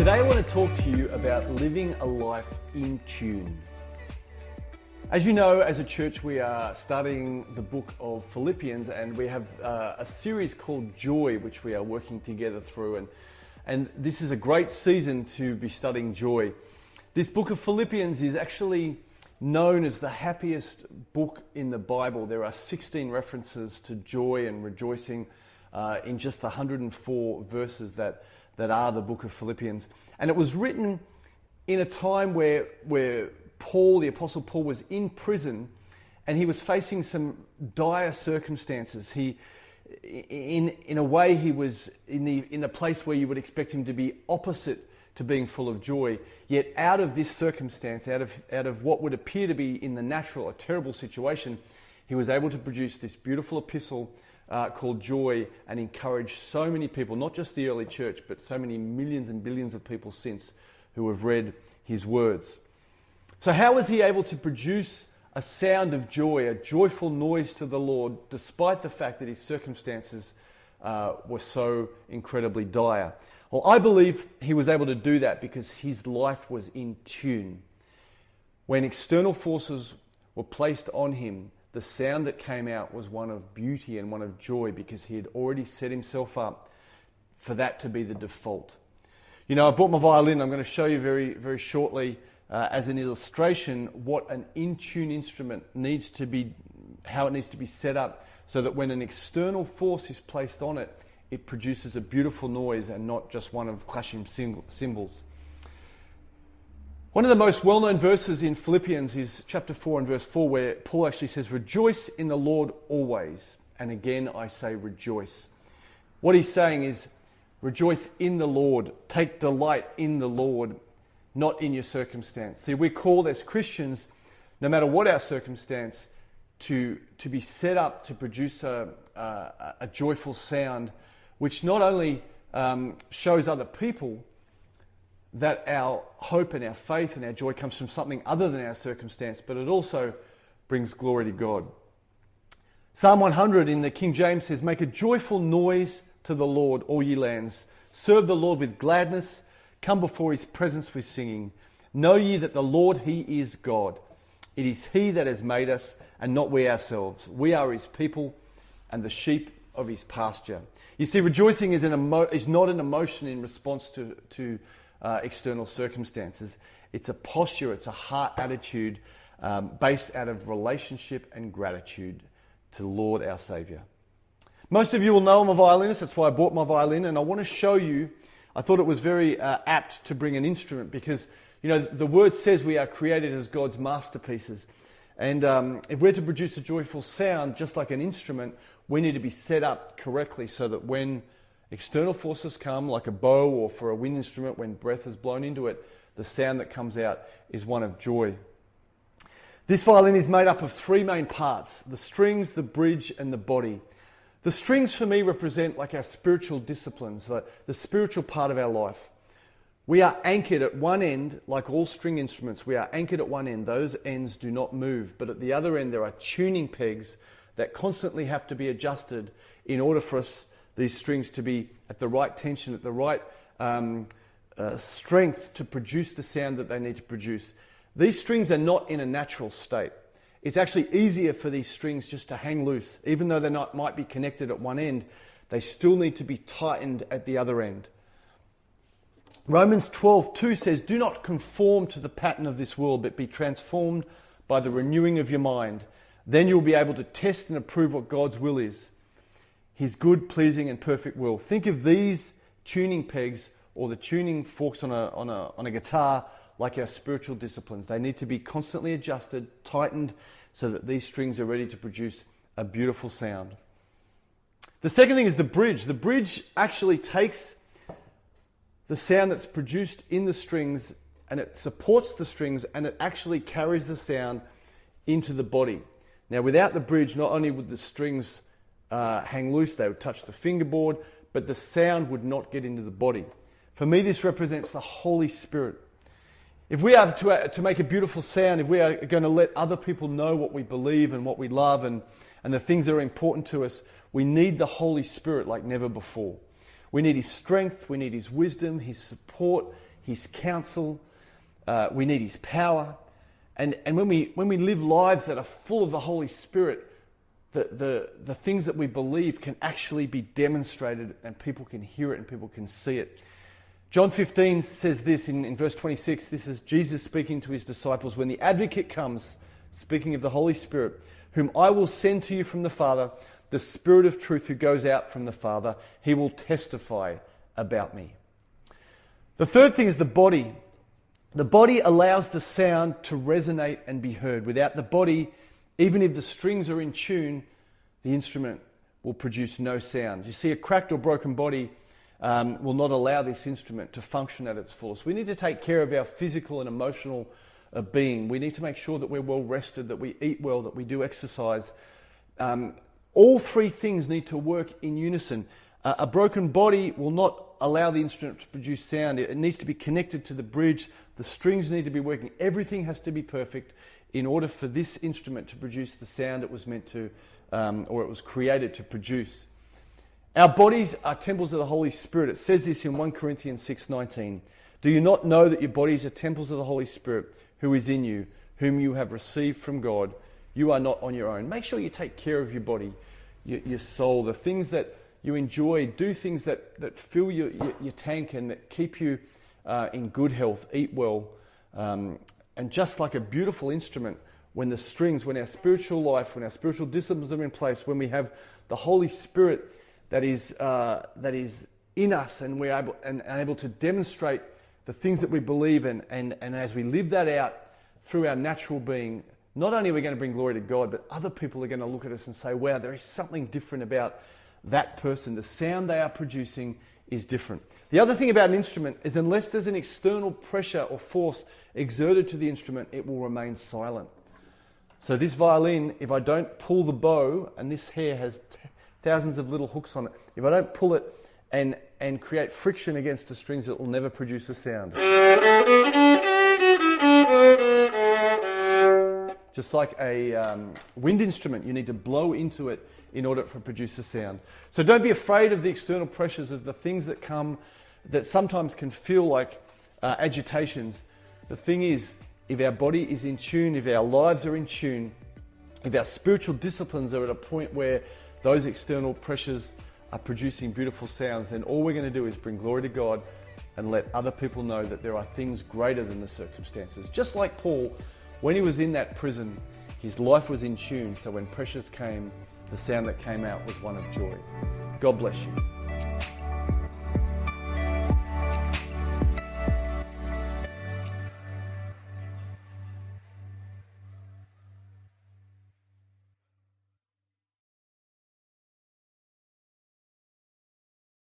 Today, I want to talk to you about living a life in tune. As you know, as a church, we are studying the book of Philippians, and we have uh, a series called Joy, which we are working together through. And, and this is a great season to be studying joy. This book of Philippians is actually known as the happiest book in the Bible. There are 16 references to joy and rejoicing uh, in just the 104 verses that that are the book of Philippians. And it was written in a time where, where Paul, the Apostle Paul, was in prison and he was facing some dire circumstances. He, in, in a way, he was in the, in the place where you would expect him to be opposite to being full of joy. Yet, out of this circumstance, out of, out of what would appear to be in the natural a terrible situation, he was able to produce this beautiful epistle uh, called Joy and encourage so many people, not just the early church, but so many millions and billions of people since who have read his words. So, how was he able to produce a sound of joy, a joyful noise to the Lord, despite the fact that his circumstances uh, were so incredibly dire? Well, I believe he was able to do that because his life was in tune. When external forces were placed on him, the sound that came out was one of beauty and one of joy because he had already set himself up for that to be the default. You know, I brought my violin. I'm going to show you very, very shortly uh, as an illustration what an in tune instrument needs to be, how it needs to be set up so that when an external force is placed on it, it produces a beautiful noise and not just one of clashing cymbals. One of the most well known verses in Philippians is chapter 4 and verse 4, where Paul actually says, Rejoice in the Lord always. And again, I say rejoice. What he's saying is, Rejoice in the Lord. Take delight in the Lord, not in your circumstance. See, we're called as Christians, no matter what our circumstance, to, to be set up to produce a, a, a joyful sound, which not only um, shows other people, that our hope and our faith and our joy comes from something other than our circumstance, but it also brings glory to God. Psalm 100 in the King James says, Make a joyful noise to the Lord, all ye lands. Serve the Lord with gladness. Come before his presence with singing. Know ye that the Lord, he is God. It is he that has made us, and not we ourselves. We are his people and the sheep of his pasture. You see, rejoicing is, an emo- is not an emotion in response to, to uh, external circumstances. It's a posture, it's a heart attitude um, based out of relationship and gratitude to Lord our Saviour. Most of you will know I'm a violinist, that's why I bought my violin, and I want to show you. I thought it was very uh, apt to bring an instrument because, you know, the word says we are created as God's masterpieces. And um, if we're to produce a joyful sound, just like an instrument, we need to be set up correctly so that when External forces come, like a bow or for a wind instrument, when breath is blown into it, the sound that comes out is one of joy. This violin is made up of three main parts the strings, the bridge, and the body. The strings for me represent like our spiritual disciplines, the, the spiritual part of our life. We are anchored at one end, like all string instruments, we are anchored at one end. Those ends do not move, but at the other end, there are tuning pegs that constantly have to be adjusted in order for us these strings to be at the right tension, at the right um, uh, strength to produce the sound that they need to produce. These strings are not in a natural state. It's actually easier for these strings just to hang loose. Even though they might be connected at one end, they still need to be tightened at the other end. Romans 12:2 says, "Do not conform to the pattern of this world, but be transformed by the renewing of your mind. Then you'll be able to test and approve what God's will is, his good, pleasing, and perfect will. Think of these tuning pegs or the tuning forks on a, on a, on a guitar like our spiritual disciplines. They need to be constantly adjusted, tightened, so that these strings are ready to produce a beautiful sound. The second thing is the bridge. The bridge actually takes the sound that's produced in the strings and it supports the strings and it actually carries the sound into the body. Now, without the bridge, not only would the strings uh, hang loose, they would touch the fingerboard, but the sound would not get into the body. For me, this represents the Holy Spirit. If we are to, uh, to make a beautiful sound, if we are going to let other people know what we believe and what we love and, and the things that are important to us, we need the Holy Spirit like never before. We need His strength, we need His wisdom, His support, His counsel, uh, we need His power. And, and when, we, when we live lives that are full of the Holy Spirit, the, the, the things that we believe can actually be demonstrated and people can hear it and people can see it. John 15 says this in, in verse 26. This is Jesus speaking to his disciples. When the advocate comes, speaking of the Holy Spirit, whom I will send to you from the Father, the Spirit of truth who goes out from the Father, he will testify about me. The third thing is the body. The body allows the sound to resonate and be heard. Without the body, even if the strings are in tune, the instrument will produce no sound. You see, a cracked or broken body um, will not allow this instrument to function at its fullest. We need to take care of our physical and emotional uh, being. We need to make sure that we're well rested, that we eat well, that we do exercise. Um, all three things need to work in unison. Uh, a broken body will not allow the instrument to produce sound. It, it needs to be connected to the bridge. The strings need to be working. Everything has to be perfect in order for this instrument to produce the sound it was meant to, um, or it was created to produce. Our bodies are temples of the Holy Spirit. It says this in 1 Corinthians 6:19. Do you not know that your bodies are temples of the Holy Spirit who is in you, whom you have received from God? You are not on your own. Make sure you take care of your body, your, your soul, the things that you enjoy. Do things that, that fill your, your, your tank and that keep you uh, in good health. Eat well. Um, and just like a beautiful instrument, when the strings, when our spiritual life, when our spiritual disciplines are in place, when we have the Holy Spirit that is, uh, that is in us and we're able, and, and able to demonstrate the things that we believe in, and, and as we live that out through our natural being, not only are we going to bring glory to God, but other people are going to look at us and say, wow, there is something different about that person. The sound they are producing is different. The other thing about an instrument is unless there's an external pressure or force exerted to the instrument, it will remain silent. So this violin, if I don't pull the bow, and this hair has t- thousands of little hooks on it, if I don't pull it and, and create friction against the strings, it will never produce a sound. Just like a um, wind instrument, you need to blow into it in order for produce a sound. So don't be afraid of the external pressures of the things that come that sometimes can feel like uh, agitations. The thing is, if our body is in tune, if our lives are in tune, if our spiritual disciplines are at a point where those external pressures are producing beautiful sounds, then all we're going to do is bring glory to God and let other people know that there are things greater than the circumstances. Just like Paul, when he was in that prison, his life was in tune, so when pressures came, the sound that came out was one of joy. God bless you.